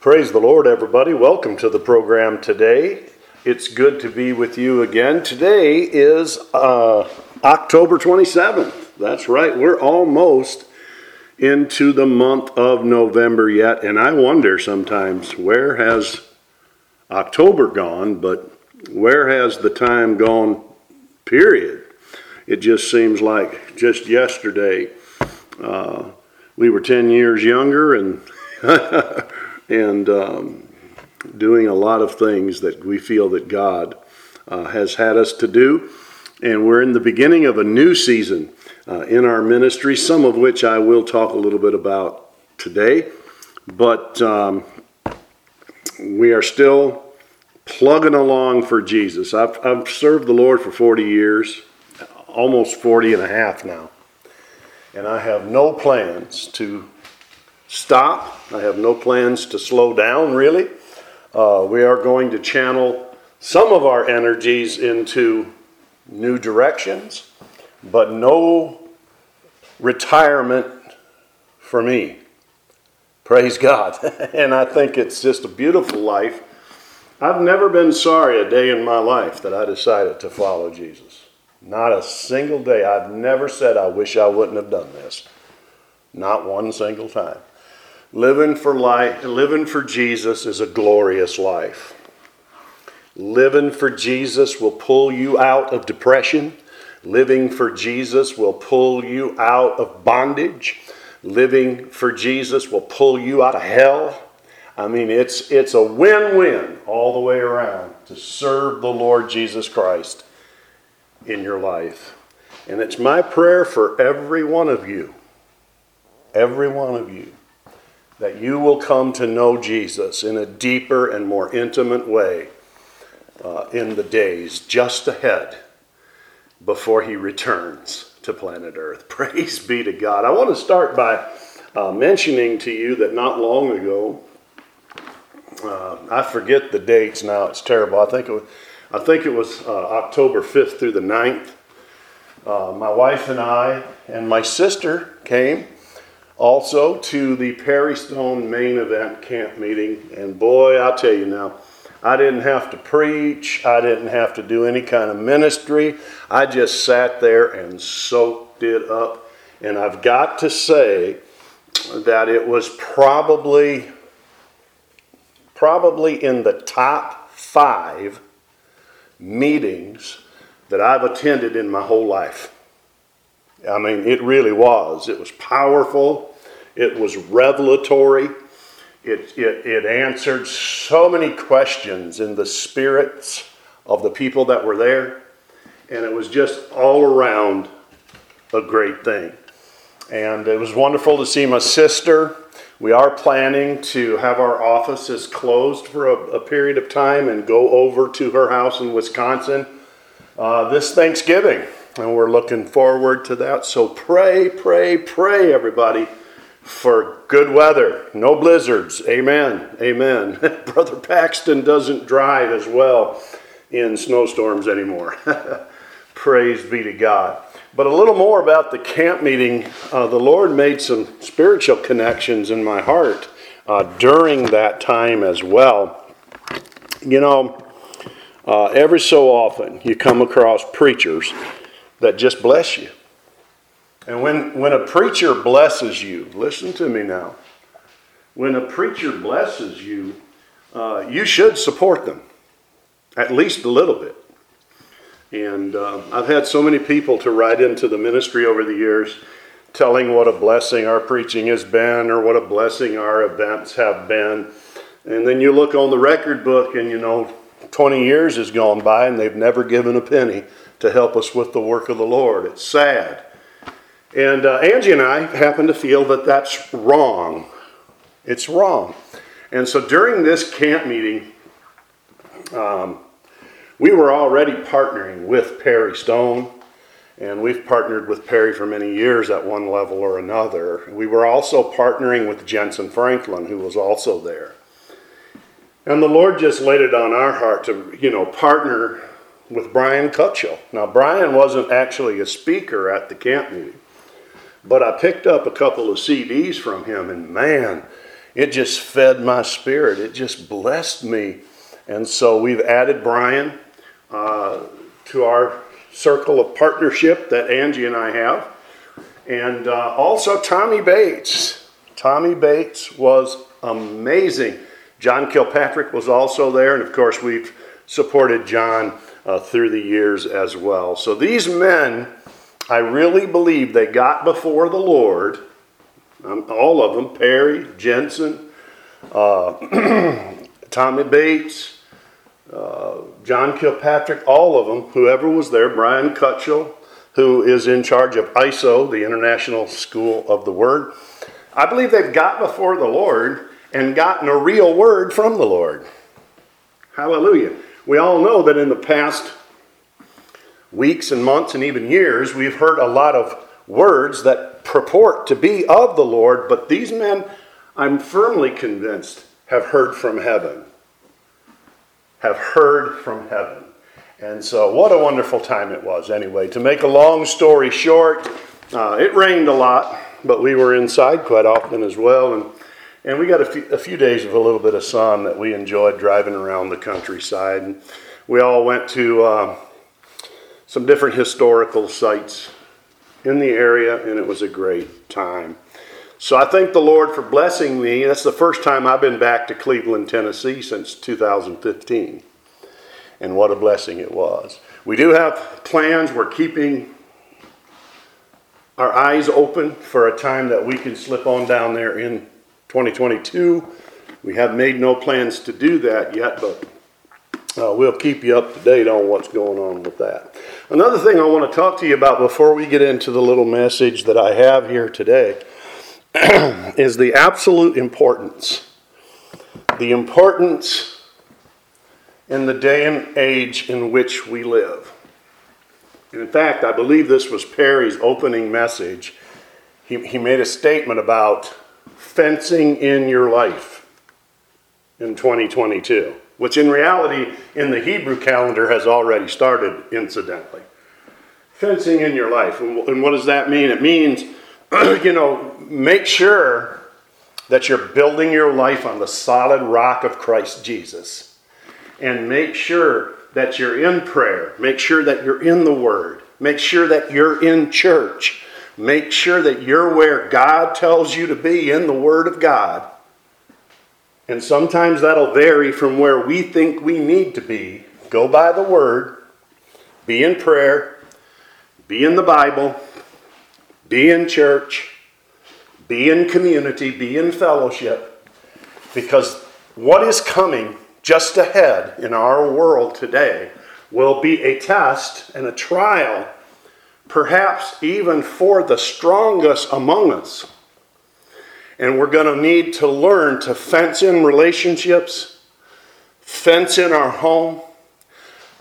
Praise the Lord, everybody. Welcome to the program today. It's good to be with you again. Today is uh, October 27th. That's right, we're almost into the month of November yet, and I wonder sometimes where has October gone, but where has the time gone, period? It just seems like just yesterday uh, we were 10 years younger and and um, doing a lot of things that we feel that God uh, has had us to do. And we're in the beginning of a new season uh, in our ministry, some of which I will talk a little bit about today. But um, we are still plugging along for Jesus. I've, I've served the Lord for 40 years, almost 40 and a half now. And I have no plans to stop. I have no plans to slow down, really. Uh, we are going to channel some of our energies into new directions, but no retirement for me. Praise God. and I think it's just a beautiful life. I've never been sorry a day in my life that I decided to follow Jesus. Not a single day. I've never said, I wish I wouldn't have done this. Not one single time. Living for life, living for Jesus is a glorious life. Living for Jesus will pull you out of depression. Living for Jesus will pull you out of bondage. Living for Jesus will pull you out of hell. I mean, it's, it's a win win all the way around to serve the Lord Jesus Christ in your life. And it's my prayer for every one of you, every one of you, that you will come to know Jesus in a deeper and more intimate way uh, in the days just ahead before he returns to planet Earth. Praise be to God. I want to start by uh, mentioning to you that not long ago, uh, I forget the dates now, it's terrible. I think it was, I think it was uh, October 5th through the 9th. Uh, my wife and I and my sister came also to the Perry Stone main event camp meeting. And boy, I'll tell you now, I didn't have to preach, I didn't have to do any kind of ministry. I just sat there and soaked it up. And I've got to say that it was probably probably in the top 5 meetings that I've attended in my whole life. I mean, it really was. It was powerful. It was revelatory. It, it, it answered so many questions in the spirits of the people that were there. And it was just all around a great thing. And it was wonderful to see my sister. We are planning to have our offices closed for a, a period of time and go over to her house in Wisconsin uh, this Thanksgiving. And we're looking forward to that. So pray, pray, pray, everybody for good weather, no blizzards. Amen. Amen. Brother Paxton doesn't drive as well in snowstorms anymore. Praise be to God. But a little more about the camp meeting. Uh, the Lord made some spiritual connections in my heart uh, during that time as well. You know, uh, every so often you come across preachers that just bless you. And when, when a preacher blesses you, listen to me now. When a preacher blesses you, uh, you should support them, at least a little bit. And uh, I've had so many people to write into the ministry over the years telling what a blessing our preaching has been or what a blessing our events have been. And then you look on the record book and you know 20 years has gone by and they've never given a penny to help us with the work of the Lord. It's sad. And uh, Angie and I happen to feel that that's wrong. It's wrong. And so during this camp meeting, um, we were already partnering with Perry Stone, and we've partnered with Perry for many years at one level or another. We were also partnering with Jentezen Franklin, who was also there. And the Lord just laid it on our heart to, you know, partner with Brian Cutshall. Now, Brian wasn't actually a speaker at the camp meeting, but I picked up a couple of CDs from him, and man, it just fed my spirit. It just blessed me. And so we've added Brian uh, to our circle of partnership that Angie and I have. And uh, also Tommy Bates. Tommy Bates was amazing. John Kilpatrick was also there. And of course, we've supported John uh, through the years as well. So these men, I really believe they got before the Lord. Um, all of them Perry, Jentezen, uh, Tommy Bates, uh, John Kilpatrick, all of them, whoever was there, Brian Cutshall, who is in charge of ISO, the International School of the Word. I believe they've got before the Lord and gotten a real word from the Lord. Hallelujah. We all know that in the past weeks and months and even years, we've heard a lot of words that purport to be of the Lord, but these men, I'm firmly convinced, have heard from heaven. Have heard from heaven. And so, what a wonderful time it was, anyway. To make a long story short, uh, it rained a lot, but we were inside quite often as well. And, and we got a few, a few days of a little bit of sun that we enjoyed driving around the countryside. And we all went to uh, some different historical sites in the area, and it was a great time. So I thank the Lord for blessing me. That's the first time I've been back to Cleveland, Tennessee since 2015 and what a blessing it was. We do have plans. We're keeping our eyes open for a time that we can slip on down there in 2022. We have made no plans to do that yet, but uh, we'll keep you up to date on what's going on with that. Another thing I want to talk to you about before we get into the little message that I have here today is the absolute importance. The importance in the day and age in which we live. In fact, I believe this was Perry's opening message. He, he made a statement about fencing in your life in 2022, which in reality, in the Hebrew calendar, has already started, incidentally. Fencing in your life. And what does that mean? It means, you know, make sure that you're building your life on the solid rock of Christ Jesus and make sure that you're in prayer. Make sure that you're in the Word. Make sure that you're in church. Make sure that you're where God tells you to be in the Word of God. And sometimes that'll vary from where we think we need to be. Go by the Word, be in prayer, be in the Bible, be in church, be in community, be in fellowship. Because what is coming just ahead in our world today will be a test and a trial, perhaps even for the strongest among us. And we're going to need to learn to fence in relationships, fence in our home,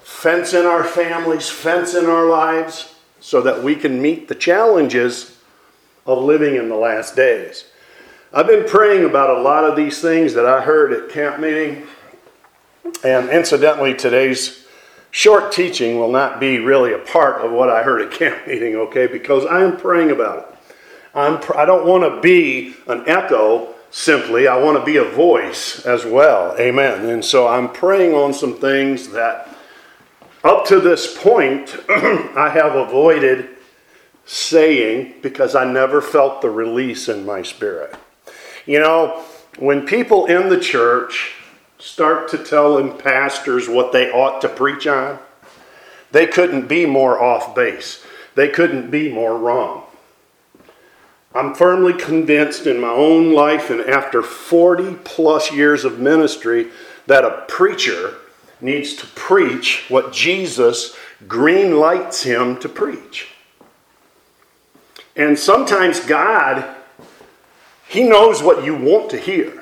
fence in our families, fence in our lives, so that we can meet the challenges of living in the last days. I've been praying about a lot of these things that I heard at camp meeting and incidentally, today's short teaching will not be really a part of what I heard at camp meeting, okay? Because I am praying about it. I'm, I don't want to be an echo simply, I want to be a voice as well. Amen. And so I'm praying on some things that up to this point I have avoided saying because I never felt the release in my spirit. You know, when people in the church start to telling pastors what they ought to preach on, they couldn't be more off base. They couldn't be more wrong. I'm firmly convinced in my own life and after 40 plus years of ministry that a preacher needs to preach what Jesus green lights him to preach. And sometimes God, He knows what you want to hear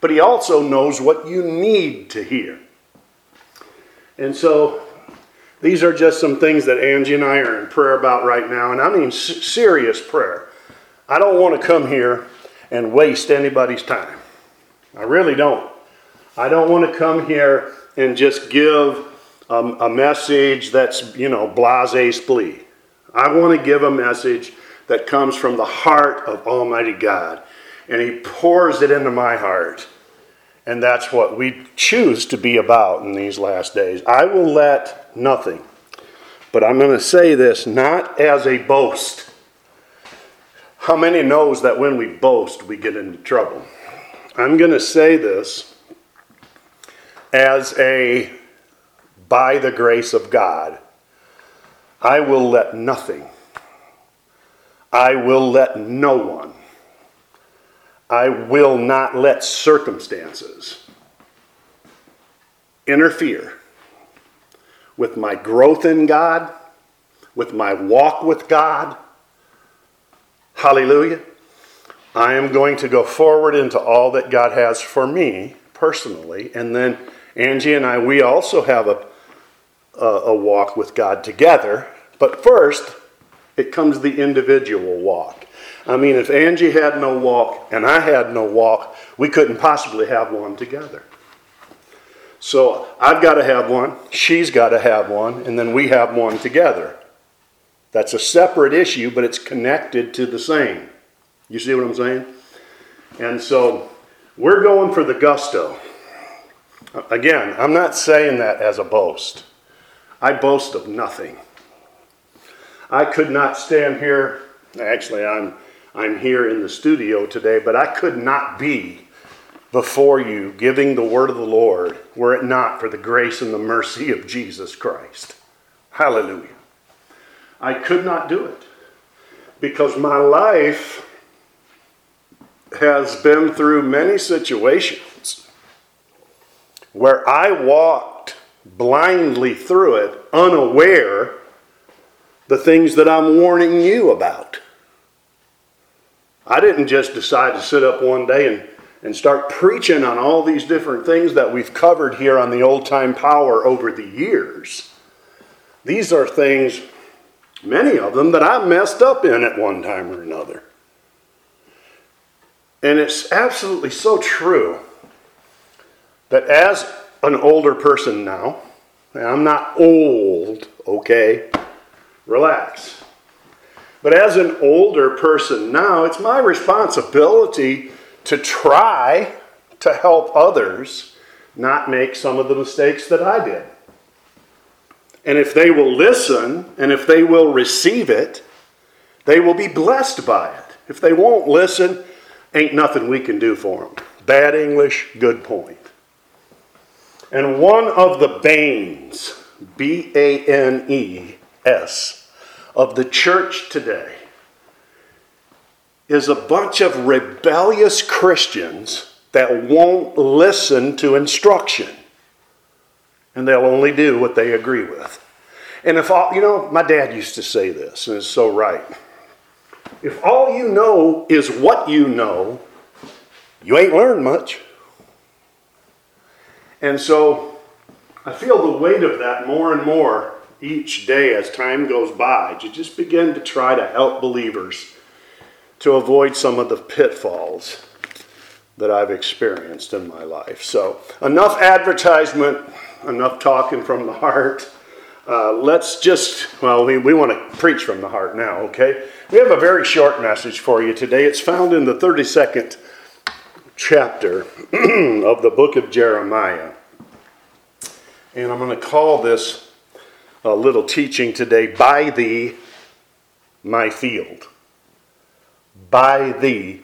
but he also knows what you need to hear. And so these are just some things that Angie and I are in prayer about right now, and I mean serious prayer. I don't want to come here and waste anybody's time. I really don't. I don't want to come here and just give um, a message that's, you know, blase splee. I want to give a message that comes from the heart of Almighty God. and He pours it into my heart. And that's what we choose to be about in these last days. I will let nothing, but I'm going to say this not as a boast. How many knows that when we boast, we get into trouble? I'm going to say this as a by the grace of God. I will let nothing, I will let no one, I will not let circumstances interfere with my growth in God, with my walk with God. Hallelujah. I am going to go forward into all that God has for me personally. And then Angie and I, we also have a, a, a walk with God together. But first, it comes the individual walk. I mean, if Angie had no walk and I had no walk, we couldn't possibly have one together. So I've got to have one, she's got to have one, and then we have one together. That's a separate issue, but it's connected to the same. You see what I'm saying? And so we're going for the gusto. Again, I'm not saying that as a boast. I boast of nothing. I could not stand here. Actually, I'm, I'm here in the studio today, but I could not be before you giving the word of the Lord were it not for the grace and the mercy of Jesus Christ. Hallelujah. I could not do it because my life has been through many situations where I walked blindly through it, unaware the things that I'm warning you about. I didn't just decide to sit up one day and, and start preaching on all these different things that we've covered here on the old time power over the years. These are things, many of them, that I messed up in at one time or another. And it's absolutely so true that as an older person now, and I'm not old, okay? Relax. But as an older person now, it's my responsibility to try to help others not make some of the mistakes that I did. And if they will listen and if they will receive it, they will be blessed by it. If they won't listen, ain't nothing we can do for them. Bad English, good point. And one of the banes, B A N E S, of the church today is a bunch of rebellious Christians that won't listen to instruction. And they'll only do what they agree with. And if all, you know, my dad used to say this, and it's so right. If all you know is what you know, you ain't learned much. And so I feel the weight of that more and more each day as time goes by to just begin to try to help believers to avoid some of the pitfalls that I've experienced in my life. So, enough advertisement, enough talking from the heart. Uh, let's just, well, we, we want to preach from the heart now, okay? We have a very short message for you today. It's found in the 32nd chapter of the book of Jeremiah. And I'm going to call this a little teaching today Buy Thee, My Field. Buy Thee,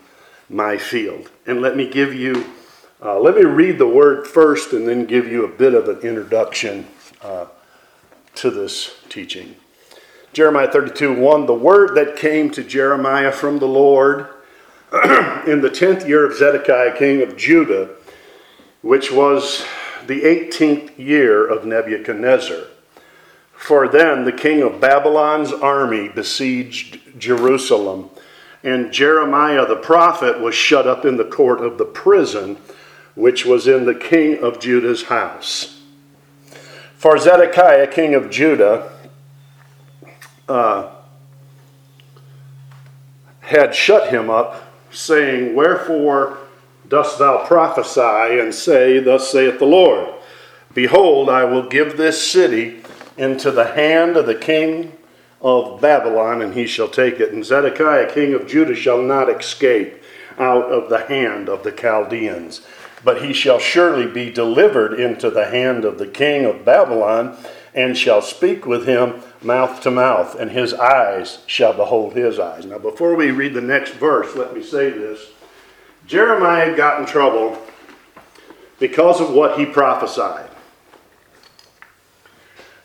My Field. And let me give you, uh, let me read the word first and then give you a bit of an introduction uh, to this teaching. Jeremiah 32 1 The word that came to Jeremiah from the Lord in the tenth year of Zedekiah, king of Judah, which was the eighteenth year of Nebuchadnezzar. For then the king of Babylon's army besieged Jerusalem, and Jeremiah the prophet was shut up in the court of the prison, which was in the king of Judah's house. For Zedekiah, king of Judah, uh, had shut him up, saying, Wherefore dost thou prophesy and say, Thus saith the Lord, Behold, I will give this city into the hand of the king of Babylon, and he shall take it. And Zedekiah, king of Judah, shall not escape. out of the hand of the Chaldeans. But he shall surely be delivered into the hand of the king of Babylon, and shall speak with him mouth to mouth, and his eyes shall behold his eyes. Now, before we read the next verse, let me say this. Jeremiah got in trouble because of what he prophesied.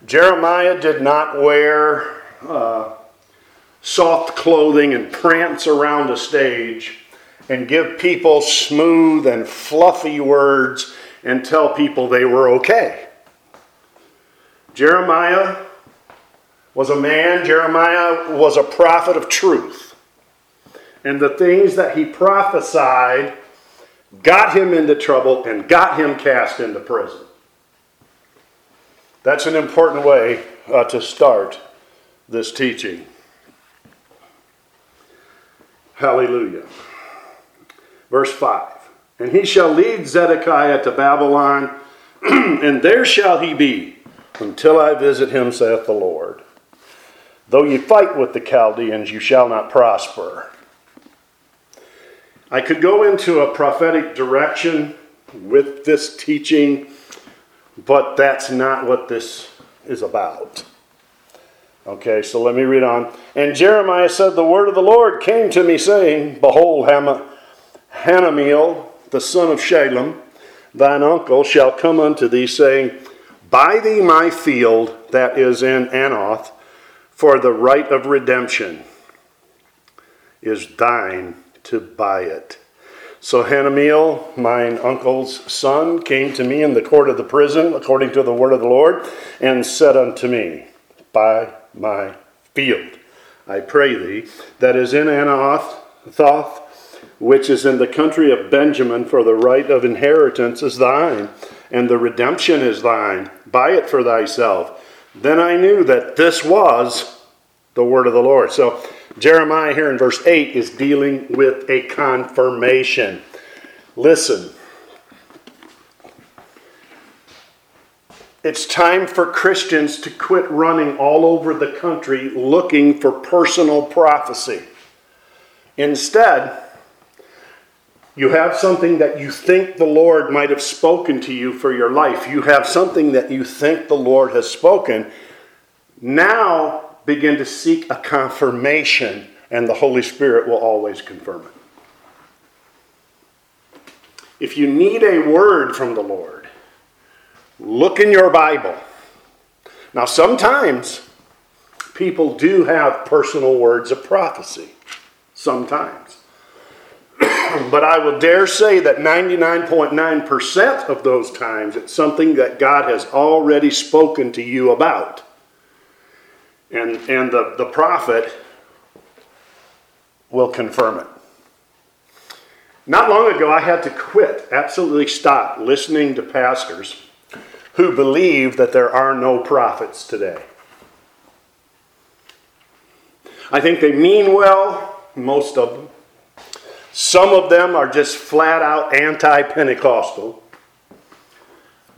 Jeremiah did not wear uh, soft clothing and prance around a stage and give people smooth and fluffy words and tell people they were okay. Jeremiah was a man, Jeremiah was a prophet of truth. And the things that he prophesied got him into trouble and got him cast into prison. That's an important way uh, to start this teaching. Hallelujah. Verse 5 And he shall lead Zedekiah to Babylon, and there shall he be until I visit him, saith the Lord. Though ye fight with the Chaldeans, you shall not prosper. I could go into a prophetic direction with this teaching, but that's not what this is about. Okay, so let me read on. And Jeremiah said, The word of the Lord came to me, saying, Behold, Hanameel, the son of Shallum, thine uncle, shall come unto thee, saying, Buy thee my field that is in Anoth, for the right of redemption is thine to buy it. So Hanameel, mine uncle's son, came to me in the court of the prison, according to the word of the Lord, and said unto me, Buy my field, I pray thee, that is in Anath, Thoth, which is in the country of Benjamin, for the right of inheritance is thine, and the redemption is thine. Buy it for thyself then I knew that this was the word of the Lord. So Jeremiah here in verse 8 is dealing with a confirmation. Listen. It's time for Christians to quit running all over the country looking for personal prophecy. Instead, you have something that you think the Lord might have spoken to you for your life. You have something that you think the Lord has spoken. Now begin to seek a confirmation, and the Holy Spirit will always confirm it. If you need a word from the Lord, look in your Bible. Now, sometimes people do have personal words of prophecy. Sometimes. but I will dare say that 99.9% of those times it's something that God has already spoken to you about. And, and the, the prophet will confirm it. Not long ago, I had to quit, absolutely stop listening to pastors who believe that there are no prophets today. I think they mean well, most of them. Some of them are just flat out anti Pentecostal.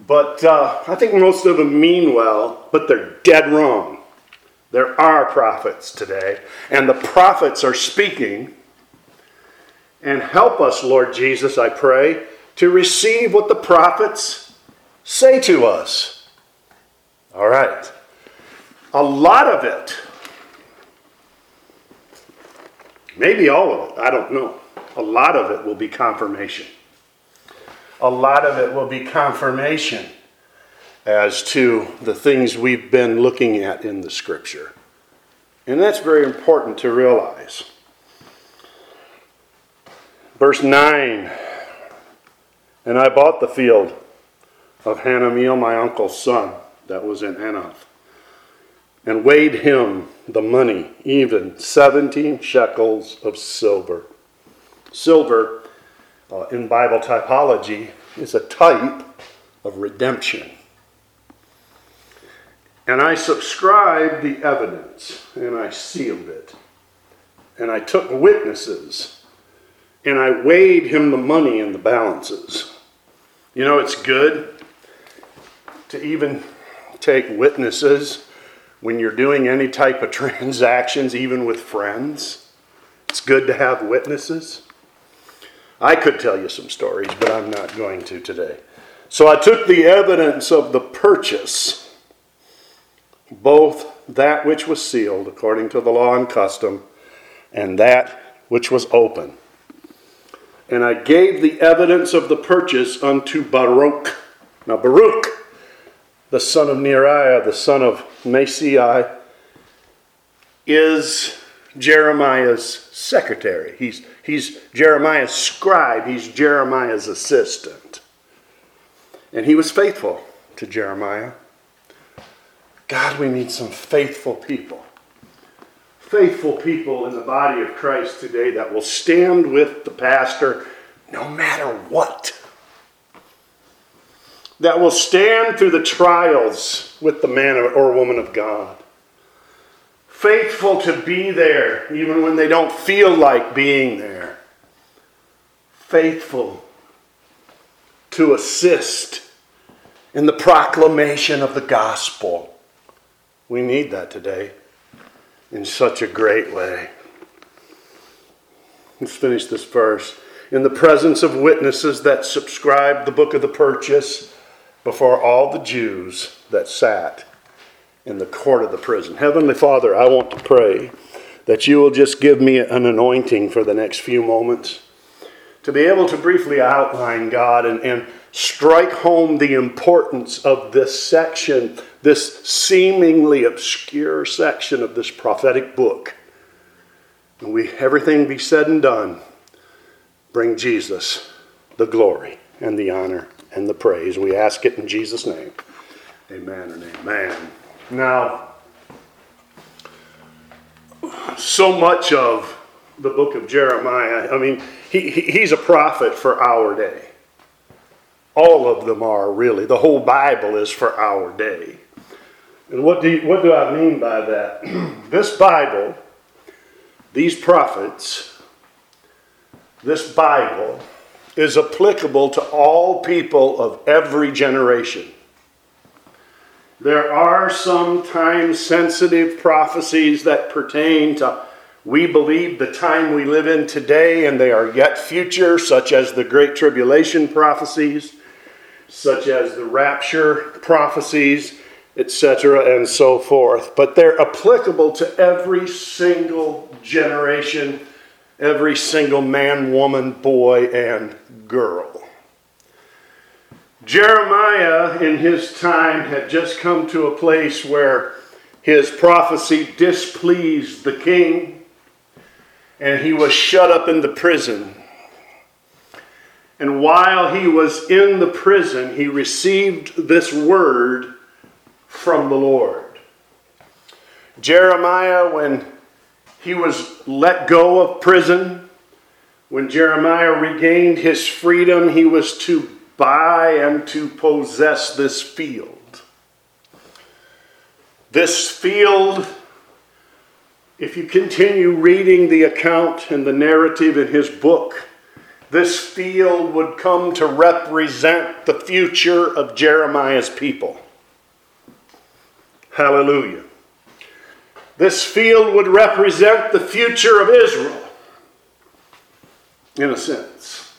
But uh, I think most of them mean well, but they're dead wrong. There are prophets today, and the prophets are speaking. And help us, Lord Jesus, I pray, to receive what the prophets say to us. All right. A lot of it, maybe all of it, I don't know a lot of it will be confirmation. A lot of it will be confirmation as to the things we've been looking at in the scripture. And that's very important to realize. Verse 9 And I bought the field of Hanameel, my uncle's son, that was in Anath, and weighed him the money, even 17 shekels of silver. Silver, uh, in Bible typology, is a type of redemption. And I subscribed the evidence and I sealed it. And I took witnesses and I weighed him the money in the balances. You know, it's good to even take witnesses when you're doing any type of transactions, even with friends. It's good to have witnesses. I could tell you some stories, but I'm not going to today. So I took the evidence of the purchase, both that which was sealed according to the law and custom, and that which was open. And I gave the evidence of the purchase unto Baruch. Now, Baruch, the son of Neriah, the son of Masei, is Jeremiah's secretary. He's, he's Jeremiah's scribe, he's Jeremiah's assistant. And he was faithful to Jeremiah. God, we need some faithful people. Faithful people in the body of Christ today that will stand with the pastor no matter what. That will stand through the trials with the man or woman of God faithful to be there even when they don't feel like being there. Faithful to assist in the proclamation of the gospel. We need that today in such a great way. Let's finish this verse. In the presence of witnesses that subscribe the book of the purchase before all the Jews that sat in the court of the prison. Heavenly Father, I want to pray that you will just give me an anointing for the next few moments to be able to briefly outline God and, and strike home the importance of this section, this seemingly obscure section of this prophetic book. And we everything be said and done, bring Jesus the glory and the honor and the praise. We ask it in Jesus' name. Amen and amen. Now, so much of the book of Jeremiah, I mean, he, he's a prophet for our day. All of them are really. The whole Bible is for our day. And what do, you, what do I mean by that? this Bible, these prophets, this Bible is applicable to all people of every generation. There are some time sensitive prophecies that pertain to, we believe, the time we live in today, and they are yet future, such as the Great Tribulation prophecies, such as the rapture prophecies, etc., and so forth. But they're applicable to every single generation, every single man, woman, boy, and girl. Jeremiah, in his time, had just come to a place where his prophecy displeased the king, and he was shut up in the prison. And while he was in the prison, he received this word from the Lord. Jeremiah, when he was let go of prison, when Jeremiah regained his freedom, he was to buy and to possess this field. This field, if you continue reading the account and the narrative in his book, this field would come to represent the future of Jeremiah's people. Hallelujah. This field would represent the future of Israel, in a sense.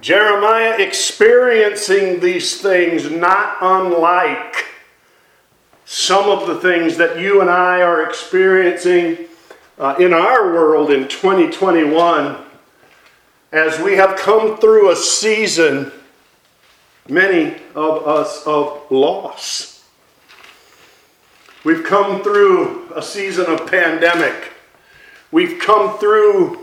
Jeremiah experiencing these things not unlike some of the things that you and I are experiencing uh, in our world in 2021 as we have come through a season, many of us, of loss. We've come through a season of pandemic. We've come through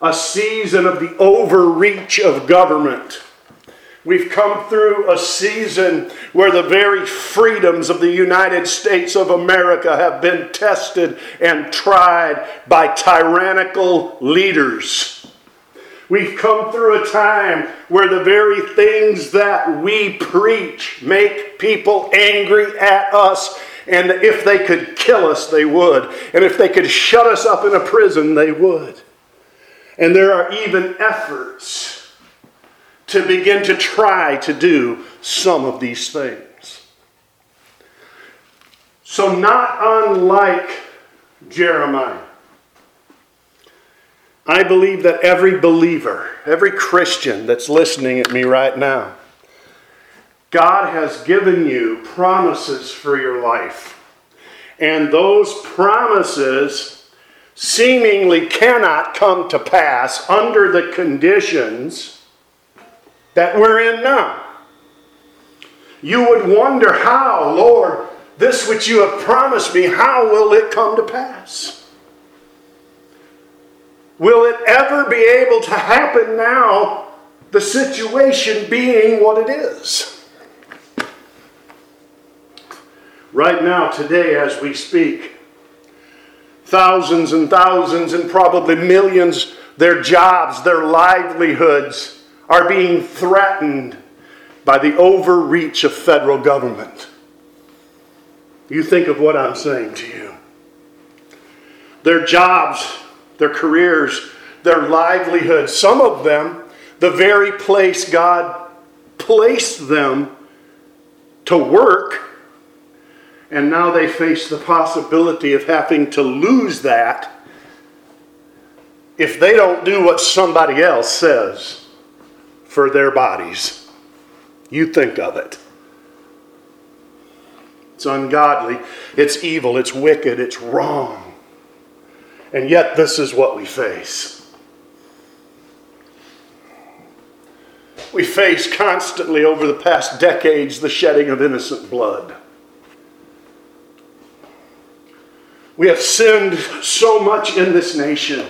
a season of the overreach of government. We've come through a season where the very freedoms of the United States of America have been tested and tried by tyrannical leaders. We've come through a time where the very things that we preach make people angry at us. And if they could kill us, they would. And if they could shut us up in a prison, they would. And there are even efforts to begin to try to do some of these things. So, not unlike Jeremiah, I believe that every believer, every Christian that's listening at me right now, God has given you promises for your life. And those promises seemingly cannot come to pass under the conditions that we're in now. You would wonder how, Lord, this which you have promised me, how will it come to pass? Will it ever be able to happen now, the situation being what it is? Right now, today, as we speak, thousands and thousands and probably millions, their jobs, their livelihoods are being threatened by the overreach of federal government. You think of what I'm saying to you. Their jobs their careers, their livelihood. Some of them, the very place God placed them to work, and now they face the possibility of having to lose that if they don't do what somebody else says for their bodies. You think of it. It's ungodly, it's evil, it's wicked, it's wrong. And yet, this is what we face. We face constantly over the past decades the shedding of innocent blood. We have sinned so much in this nation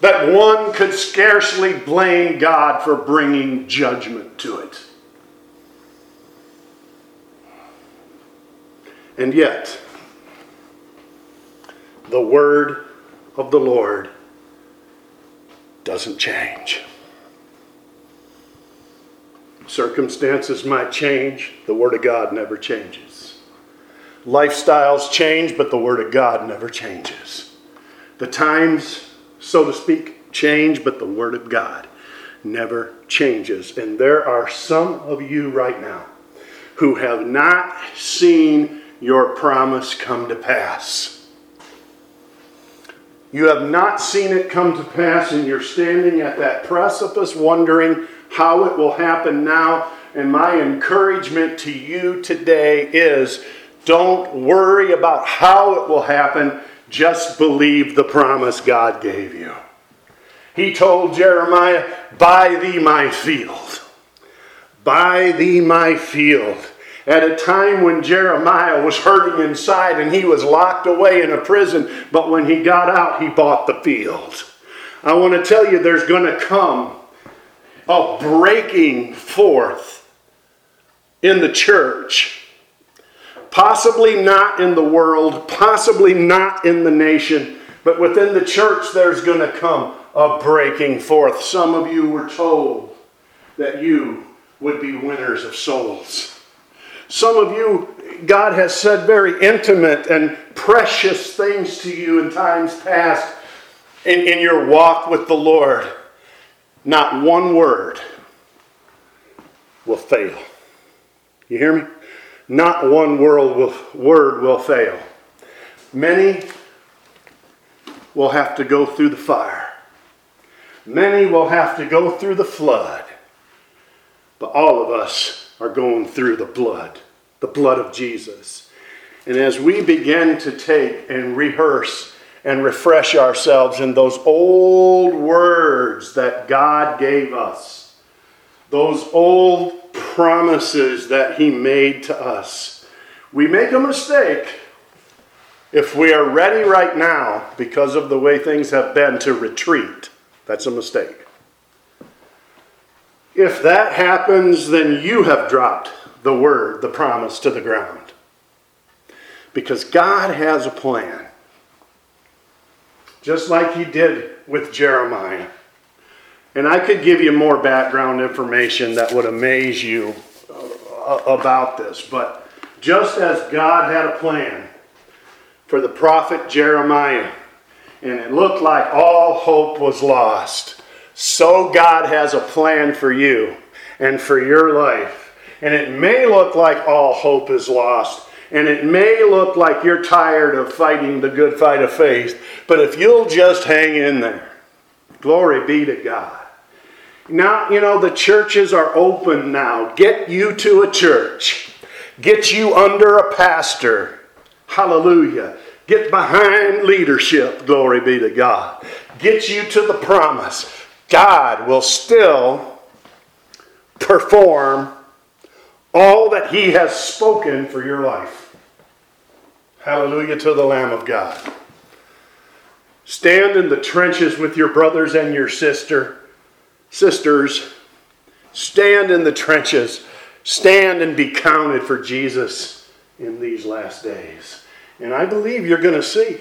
that one could scarcely blame God for bringing judgment to it. And yet, the word of the Lord doesn't change. Circumstances might change, the Word of God never changes. Lifestyles change, but the Word of God never changes. The times, so to speak, change, but the Word of God never changes. And there are some of you right now who have not seen your promise come to pass. You have not seen it come to pass, and you're standing at that precipice wondering how it will happen now. And my encouragement to you today is don't worry about how it will happen, just believe the promise God gave you. He told Jeremiah, Buy thee my field. Buy thee my field at a time when Jeremiah was hurting inside and he was locked away in a prison, but when he got out, he bought the field. I want to tell you there's going to come a breaking forth in the church. Possibly not in the world, possibly not in the nation, but within the church there's going to come a breaking forth. Some of you were told that you would be winners of souls. Some of you, God has said very intimate and precious things to you in times past in, in your walk with the Lord. Not one word will fail. You hear me? Not one word will, fail. Many will have to go through the fire. Many will have to go through the flood. But all of us are going through the blood, the blood of Jesus. And as we begin to take and rehearse and refresh ourselves in those old words that God gave us, those old promises that He made to us, we make a mistake if we are ready right now because of the way things have been to retreat. That's a mistake. If that happens, then you have dropped the word, the promise to the ground. Because God has a plan. Just like He did with Jeremiah. And I could give you more background information that would amaze you uh, about this. But just as God had a plan for the prophet Jeremiah, and it looked like all hope was lost so God has a plan for you and for your life. And it may look like all hope is lost, And it may look like you're tired of fighting the good fight of faith, but if you'll just hang in there, glory be to God. Now, you know, the churches are open now. Get you to a church, get you under a pastor. Hallelujah. Get behind leadership. Glory be to God. Get you to the promise. God will still perform all that He has spoken for your life. Hallelujah to the Lamb of God. Stand in the trenches with your brothers and your sister, sisters. Stand in the trenches. Stand and be counted for Jesus in these last days. And I believe you're going to see.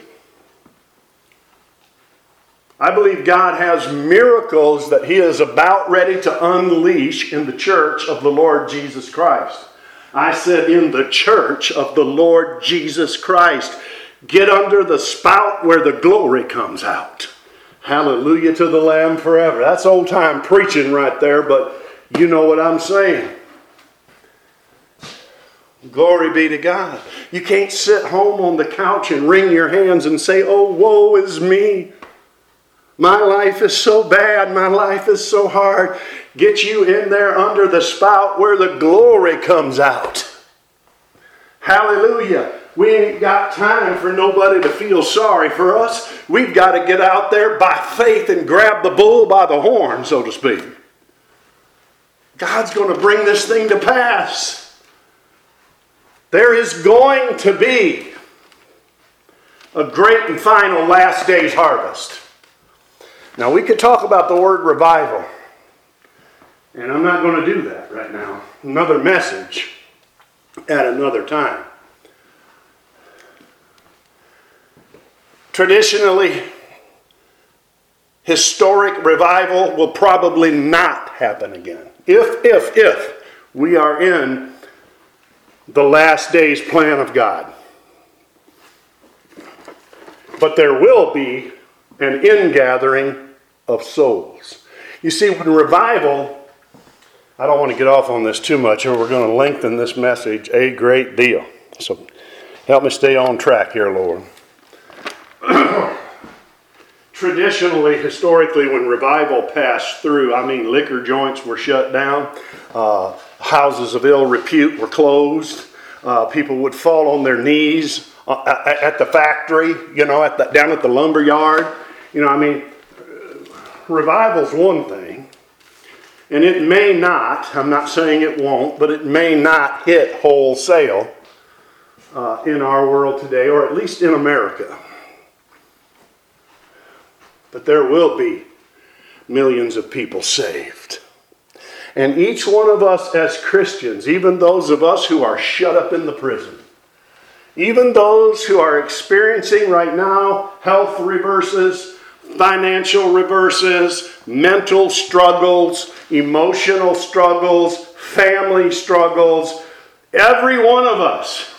I believe God has miracles that He is about ready to unleash in the church of the Lord Jesus Christ. I said, in the church of the Lord Jesus Christ. Get under the spout where the glory comes out. Hallelujah to the Lamb forever. That's old time preaching right there, but you know what I'm saying. Glory be to God. You can't sit home on the couch and wring your hands and say, Oh, woe is me. My life is so bad. My life is so hard. Get you in there under the spout where the glory comes out. Hallelujah. We ain't got time for nobody to feel sorry for us. We've got to get out there by faith and grab the bull by the horn, so to speak. God's going to bring this thing to pass. There is going to be a great and final last day's harvest. Now, we could talk about the word revival, and I'm not going to do that right now. Another message at another time. Traditionally, historic revival will probably not happen again. If, if, if we are in the last days plan of God. But there will be an ingathering of souls. You see, when revival, I don't want to get off on this too much, or we're going to lengthen this message a great deal. So help me stay on track here, Lord. Traditionally, historically, when revival passed through, I mean, liquor joints were shut down, uh, houses of ill repute were closed, uh, people would fall on their knees uh, at the factory, you know, at the, down at the lumber yard. You know, I mean, revival's one thing, and it may not, I'm not saying it won't, but it may not hit wholesale uh, in our world today, or at least in America. But there will be millions of people saved. And each one of us as Christians, even those of us who are shut up in the prison, even those who are experiencing right now health reverses, financial reverses, mental struggles, emotional struggles, family struggles, every one of us,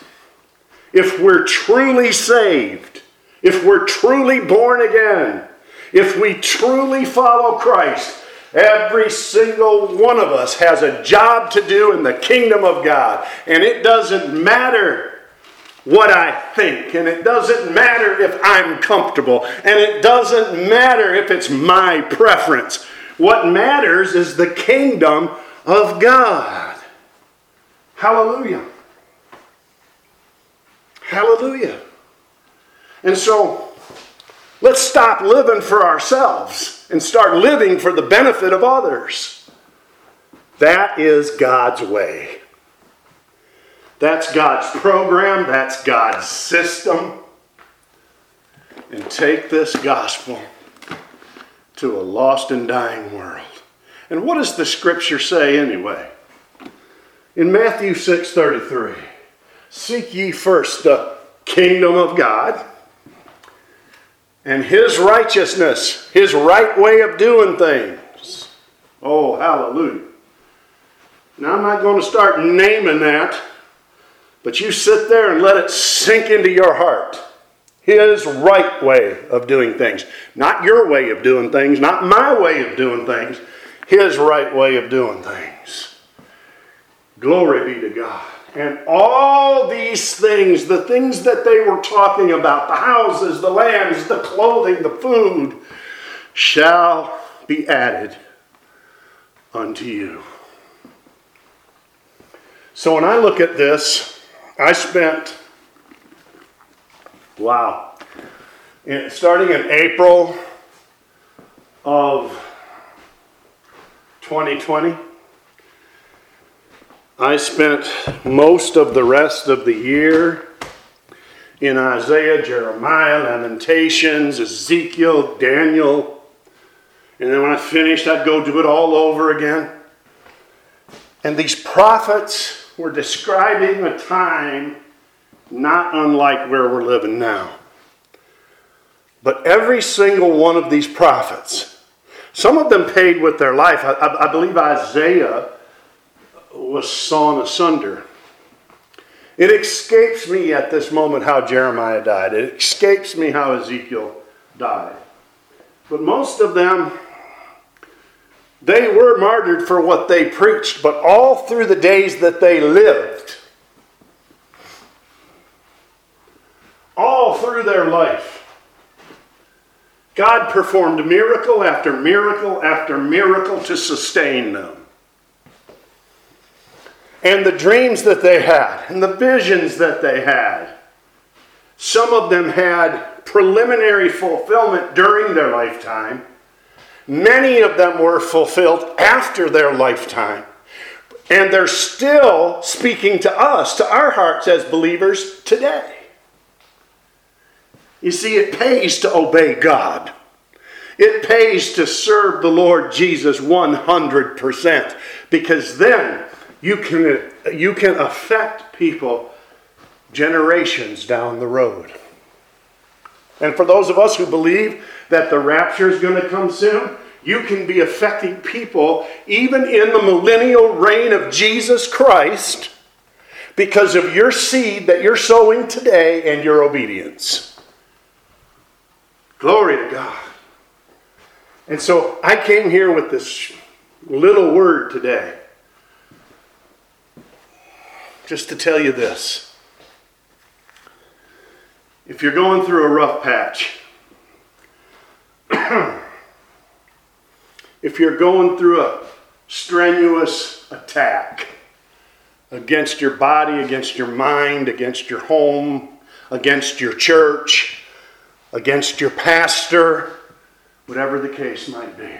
if we're truly saved, if we're truly born again, if we truly follow Christ, Every single one of us has a job to do in the kingdom of God. And it doesn't matter what I think, and it doesn't matter if I'm comfortable, and it doesn't matter if it's my preference. What matters is the kingdom of God. Hallelujah. Hallelujah. And so, let's stop living for ourselves and start living for the benefit of others. That is God's way. That's God's program, that's God's system. And take this gospel to a lost and dying world. And what does the scripture say anyway? In Matthew 6:33, seek ye first the kingdom of God and his righteousness, his right way of doing things. Oh, hallelujah. Now, I'm not going to start naming that, but you sit there and let it sink into your heart. His right way of doing things. Not your way of doing things, not my way of doing things. His right way of doing things. Glory be to God. And all these things, the things that they were talking about, the houses, the lands, the clothing, the food, shall be added unto you. So when I look at this, I spent, wow, starting in April of 2020, I spent most of the rest of the year in Isaiah, Jeremiah, Lamentations, Ezekiel, Daniel. And then when I finished, I'd go do it all over again. And these prophets were describing a time not unlike where we're living now. But every single one of these prophets, some of them paid with their life. I, I, believe Isaiah was sawn asunder. It escapes me at this moment how Jeremiah died. It escapes me how Ezekiel died. But most of them, they were martyred for what they preached, but all through the days that they lived, all through their life, God performed miracle after miracle after miracle to sustain them and the dreams that they had and the visions that they had. Some of them had preliminary fulfillment during their lifetime. Many of them were fulfilled after their lifetime. And they're still speaking to us, to our hearts as believers today. You see, it pays to obey God. It pays to serve the Lord Jesus 100% because then you can, you can affect people generations down the road. And for those of us who believe that the rapture is going to come soon, you can be affecting people even in the millennial reign of Jesus Christ because of your seed that you're sowing today and your obedience. Glory to God. And so I came here with this little word today just to tell you this. If you're going through a rough patch, if you're going through a strenuous attack against your body, against your mind, against your home, against your church, against your pastor, whatever the case might be.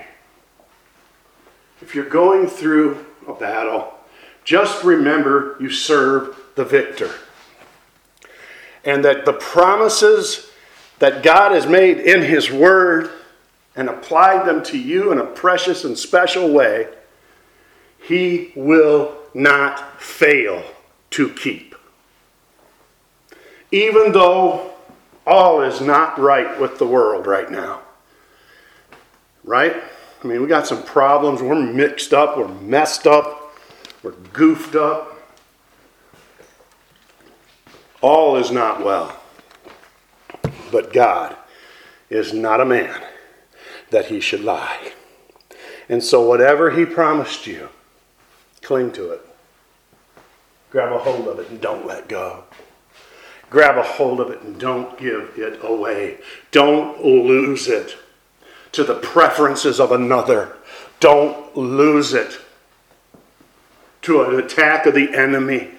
If you're going through a battle, just remember you serve the victor. And that the promises that God has made in His Word and applied them to you in a precious and special way, He will not fail to keep. Even though all is not right with the world right now. Right? I mean, we got some problems. We're mixed up. We're messed up. We're goofed up. All is not well. But God is not a man that he should lie. And so, whatever he promised you, cling to it. Grab a hold of it and don't let go. Grab a hold of it and don't give it away. Don't lose it to the preferences of another. Don't lose it to an attack of the enemy.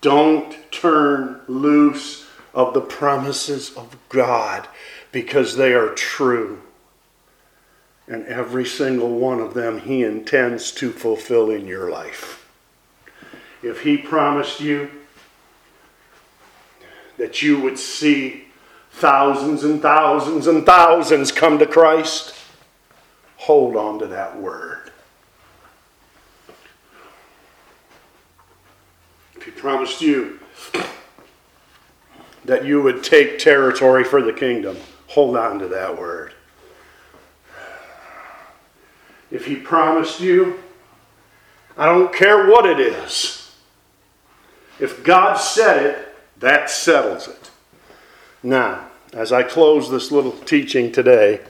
Don't turn loose of the promises of God because they are true. And every single one of them He intends to fulfill in your life. If He promised you that you would see thousands and thousands and thousands come to Christ, hold on to that word. If he promised you that you would take territory for the kingdom. Hold on to that word. If He promised you, I don't care what it is. If God said it, that settles it. Now, as I close this little teaching today,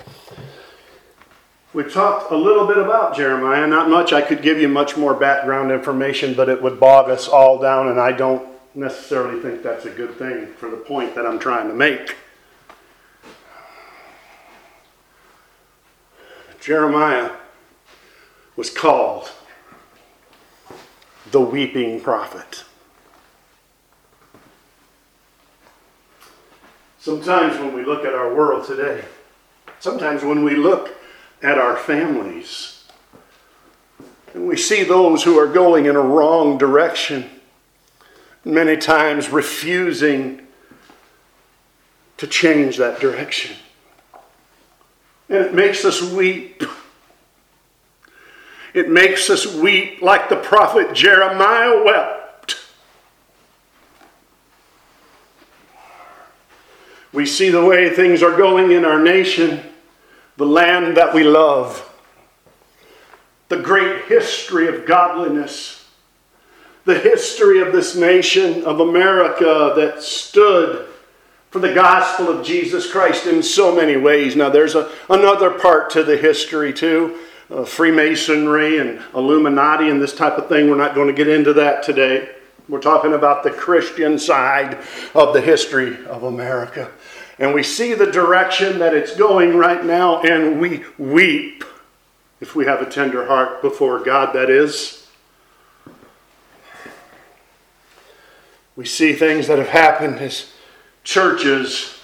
We talked a little bit about Jeremiah, not much. I could give you much more background information, but it would bog us all down, and I don't necessarily think that's a good thing for the point that I'm trying to make. Jeremiah was called the weeping prophet. Sometimes when we look at our world today, sometimes when we look at our families and we see those who are going in a wrong direction, many times refusing to change that direction. And it makes us weep. It makes us weep like the prophet Jeremiah wept. We see the way things are going in our nation, the land that we love, the great history of godliness, the history of this nation of America that stood for the gospel of Jesus Christ in so many ways. Now, there's a, another part to the history, too uh, Freemasonry and Illuminati and this type of thing. We're not going to get into that today. We're talking about the Christian side of the history of America. And we see the direction that it's going right now, and we weep if we have a tender heart before God, that is. We see things that have happened as churches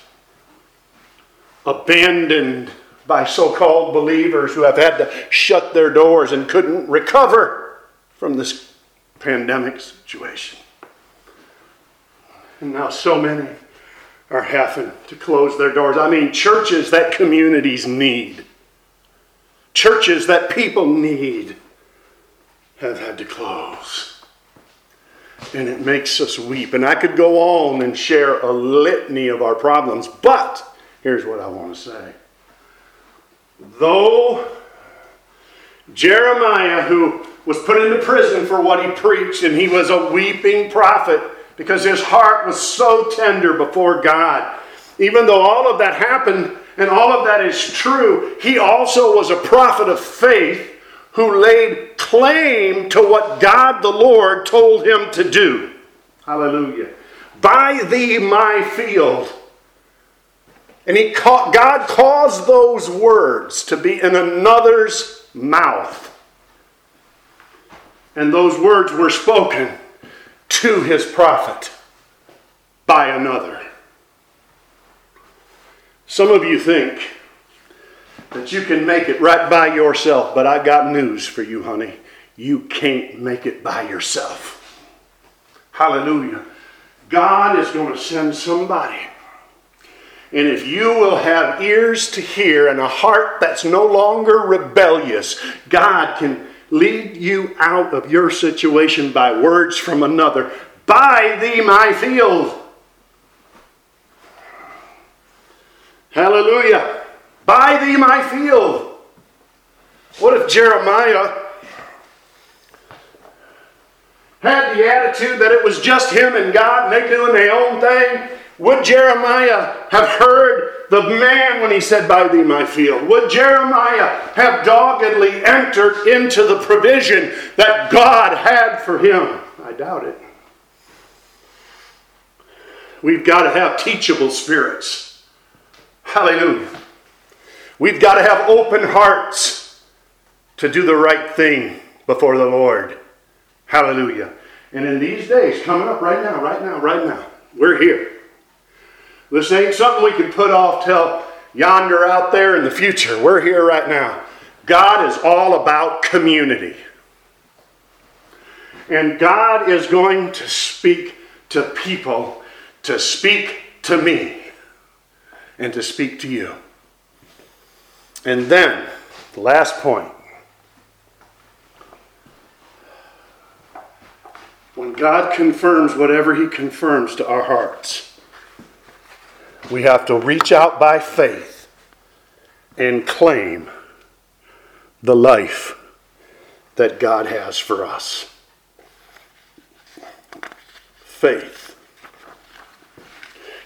abandoned by so called believers who have had to shut their doors and couldn't recover from this pandemic situation. And now so many are having to close their doors. I mean, churches that communities need, churches that people need, have had to close and it makes us weep. And I could go on and share a litany of our problems, but here's what I want to say. Though Jeremiah, who was put into prison for what he preached, and he was a weeping prophet because his heart was so tender before God, even though all of that happened and all of that is true, he also was a prophet of faith who laid claim to what God the Lord told him to do. Hallelujah. Buy thee my field. And he God caused those words to be in another's mouth. And those words were spoken to his prophet by another. Some of you think that you can make it right by yourself, but I got news for you, honey. You can't make it by yourself. Hallelujah. God is going to send somebody. And if you will have ears to hear and a heart that's no longer rebellious, God can lead you out of your situation by words from another. Buy thee my field. Hallelujah. Buy thee my field. What if Jeremiah had the attitude that it was just him and God and they doing their own thing? Would Jeremiah have heard the man when he said, Buy thee my field? Would Jeremiah have doggedly entered into the provision that God had for him? I doubt it. We've got to have teachable spirits. Hallelujah. We've got to have open hearts to do the right thing before the Lord. Hallelujah. And in these days, coming up right now, right now, right now, we're here. This ain't something we can put off till yonder out there in the future. We're here right now. God is all about community. And God is going to speak to people, to speak to me, and to speak to you. And then, the last point. When God confirms whatever He confirms to our hearts, we have to reach out by faith and claim the life that God has for us. Faith.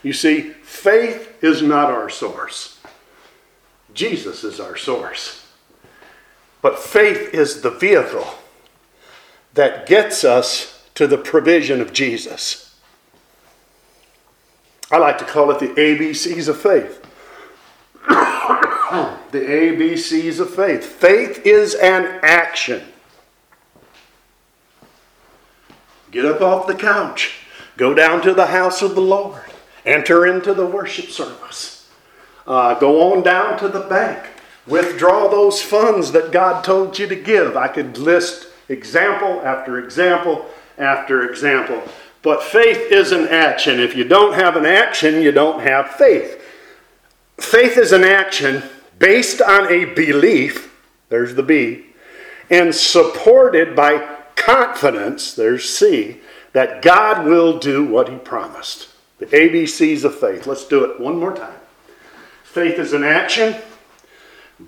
You see, faith is not our source. Jesus is our source. But faith is the vehicle that gets us to the provision of Jesus. I like to call it the ABCs of faith. the ABCs of faith. Faith is an action. Get up off the couch, go down to the house of the Lord, enter into the worship service, uh, go on down to the bank, withdraw those funds that God told you to give. I could list example after example after example. But faith is an action. If you don't have an action, you don't have faith. Faith is an action based on a belief, there's the B, and supported by confidence, there's C, that God will do what he promised. The ABCs of faith. Let's do it one more time. Faith is an action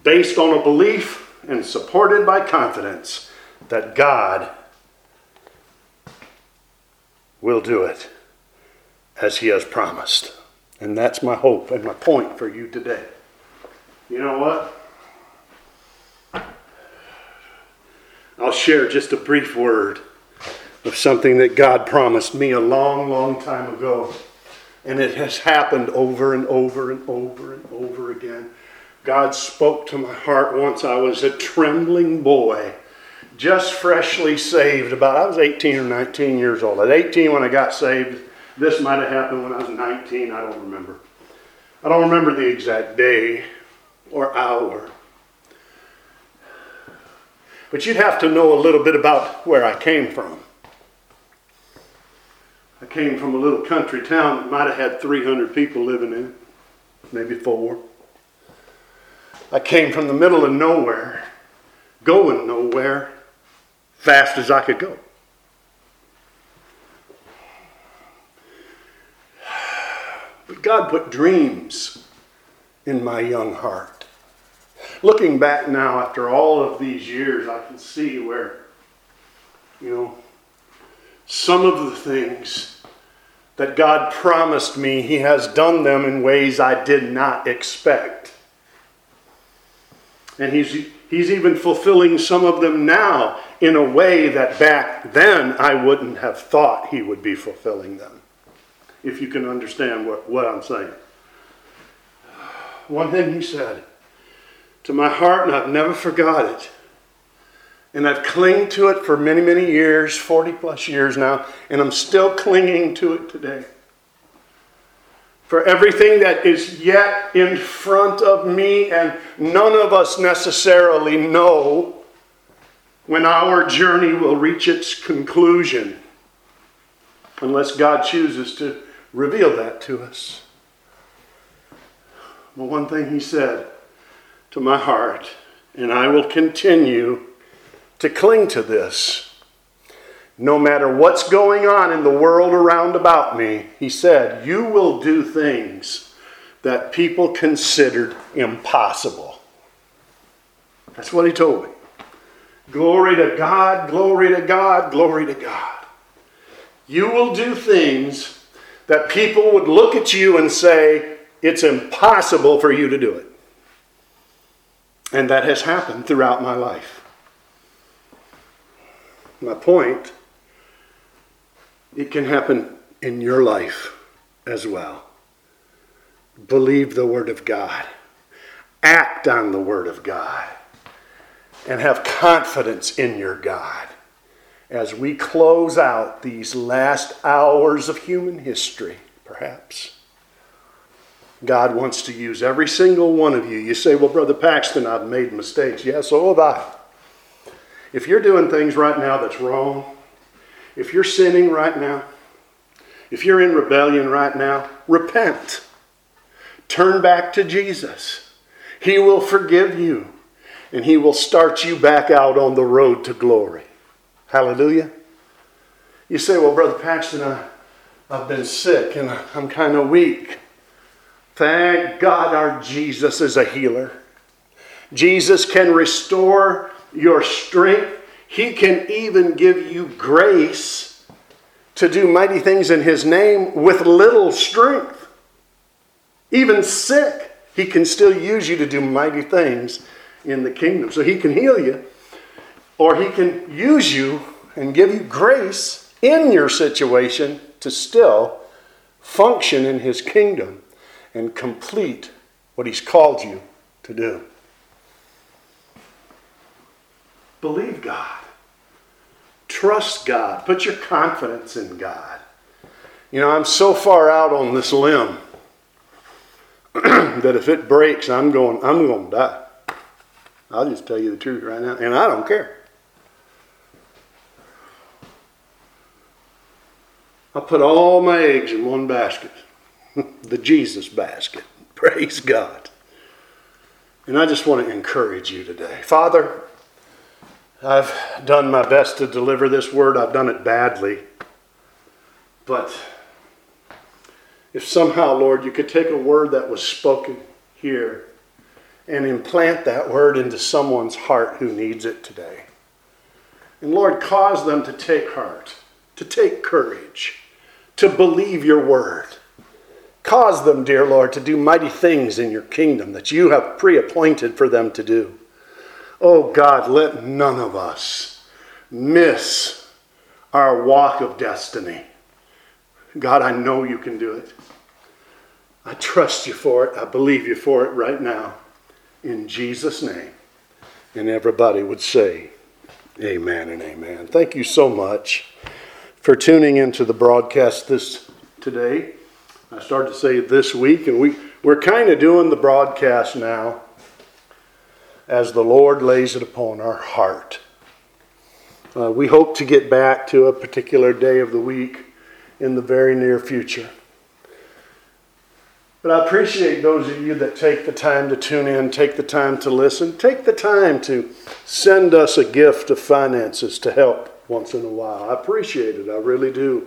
based on a belief and supported by confidence that God will do it as he has promised. And that's my hope and my point for you today. You know what? I'll share just a brief word of something that God promised me a long, long time ago. And it has happened over and over and over and over again. God spoke to my heart once. I was a trembling boy, just freshly saved. About I was 18 or 19 years old. At 18, when I got saved, this might have happened when I was 19. I don't remember. I don't remember the exact day or hour. But you'd have to know a little bit about where I came from. I came from a little country town that might have had 300 people living in it, maybe four. I came from the middle of nowhere, going nowhere, fast as I could go. But God put dreams in my young heart. Looking back now, after all of these years, I can see where, you know, some of the things that God promised me, He has done them in ways I did not expect. And He's, he's even fulfilling some of them now in a way that back then I wouldn't have thought He would be fulfilling them. If you can understand what, what I'm saying. One thing He said, to my heart, and I've never forgot it. And I've clinged to it for many, many years, 40 plus years now, and I'm still clinging to it today. For everything that is yet in front of me, and none of us necessarily know when our journey will reach its conclusion, unless God chooses to reveal that to us. But one thing He said to my heart, and I will continue to cling to this. No matter what's going on in the world around about me, he said, You will do things that people considered impossible. That's what he told me. Glory to God, glory to God, glory to God. You will do things that people would look at you and say, It's impossible for you to do it. And that has happened throughout my life. My point, it can happen in your life as well. Believe the Word of God, act on the Word of God, and have confidence in your God as we close out these last hours of human history, perhaps. God wants to use every single one of you. You say, Well, Brother Paxton, I've made mistakes. Yeah, oh, so have I. If you're doing things right now that's wrong, if you're sinning right now, if you're in rebellion right now, repent. Turn back to Jesus. He will forgive you and He will start you back out on the road to glory. Hallelujah. You say, Well, Brother Paxton, I, I've been sick and I'm kind of weak. Thank God our Jesus is a healer. Jesus can restore your strength. He can even give you grace to do mighty things in His name with little strength. Even sick, He can still use you to do mighty things in the kingdom. So he can heal you, or he can use you and give you grace in your situation to still function in his kingdom and complete what he's called you to do. Believe God. Trust God. Put your confidence in God. You know, I'm so far out on this limb that if it breaks, I'm going, I'm going to die. I'll just tell you the truth right now, and I don't care. I put all my eggs in one basket, the Jesus basket. Praise God. And I just want to encourage you today. Father, I've done my best to deliver this word. I've done it badly. But if somehow, Lord, you could take a word that was spoken here and implant that word into someone's heart who needs it today. And Lord, cause them to take heart, to take courage, to believe your word. Cause them, dear Lord, to do mighty things in your kingdom that you have pre appointed for them to do. Oh God, let none of us miss our walk of destiny. God, I know you can do it. I trust you for it. I believe you for it right now. In Jesus' name. And everybody would say, Amen and amen. Thank you so much for tuning into the broadcast this today. I started to say this week, and we, we're kind of doing the broadcast now as the Lord lays it upon our heart. Uh, we hope to get back to a particular day of the week in the very near future. But I appreciate those of you that take the time to tune in, take the time to listen, take the time to send us a gift of finances to help once in a while. I appreciate it, I really do.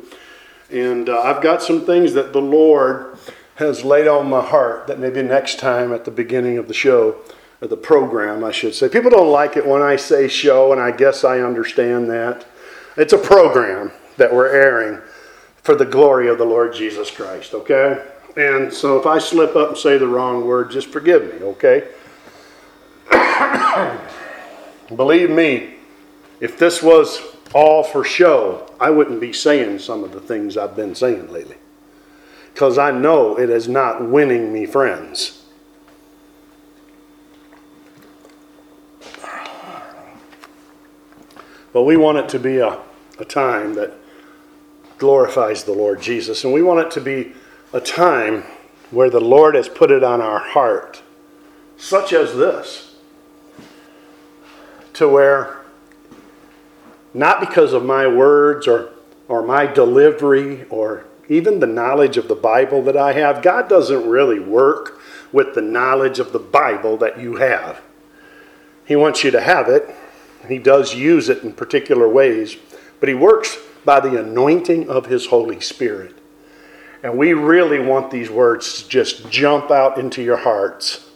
And uh, I've got some things that the Lord has laid on my heart that maybe next time at the beginning of the show, or the program, I should say. People don't like it when I say show, and I guess I understand that. It's a program that we're airing for the glory of the Lord Jesus Christ, okay? And so if I slip up and say the wrong word, just forgive me, okay? Believe me, if this was all for show, I wouldn't be saying some of the things I've been saying lately. Because I know it is not winning me friends. But we want it to be a, a time that glorifies the Lord Jesus. And we want it to be a time where the Lord has put it on our heart, such as this, to where not because of my words or, or my delivery or even the knowledge of the Bible that I have, God doesn't really work with the knowledge of the Bible that you have. He wants you to have it. He does use it in particular ways, but He works by the anointing of His Holy Spirit. And we really want these words to just jump out into your hearts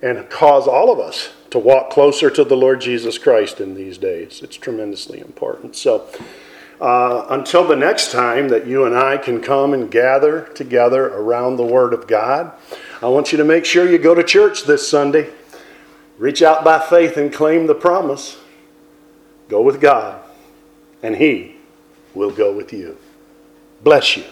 and cause all of us to walk closer to the Lord Jesus Christ in these days. It's tremendously important. So, uh, until the next time that you and I can come and gather together around the Word of God, I want you to make sure you go to church this Sunday. Reach out by faith and claim the promise. Go with God, and He will go with you. Bless you.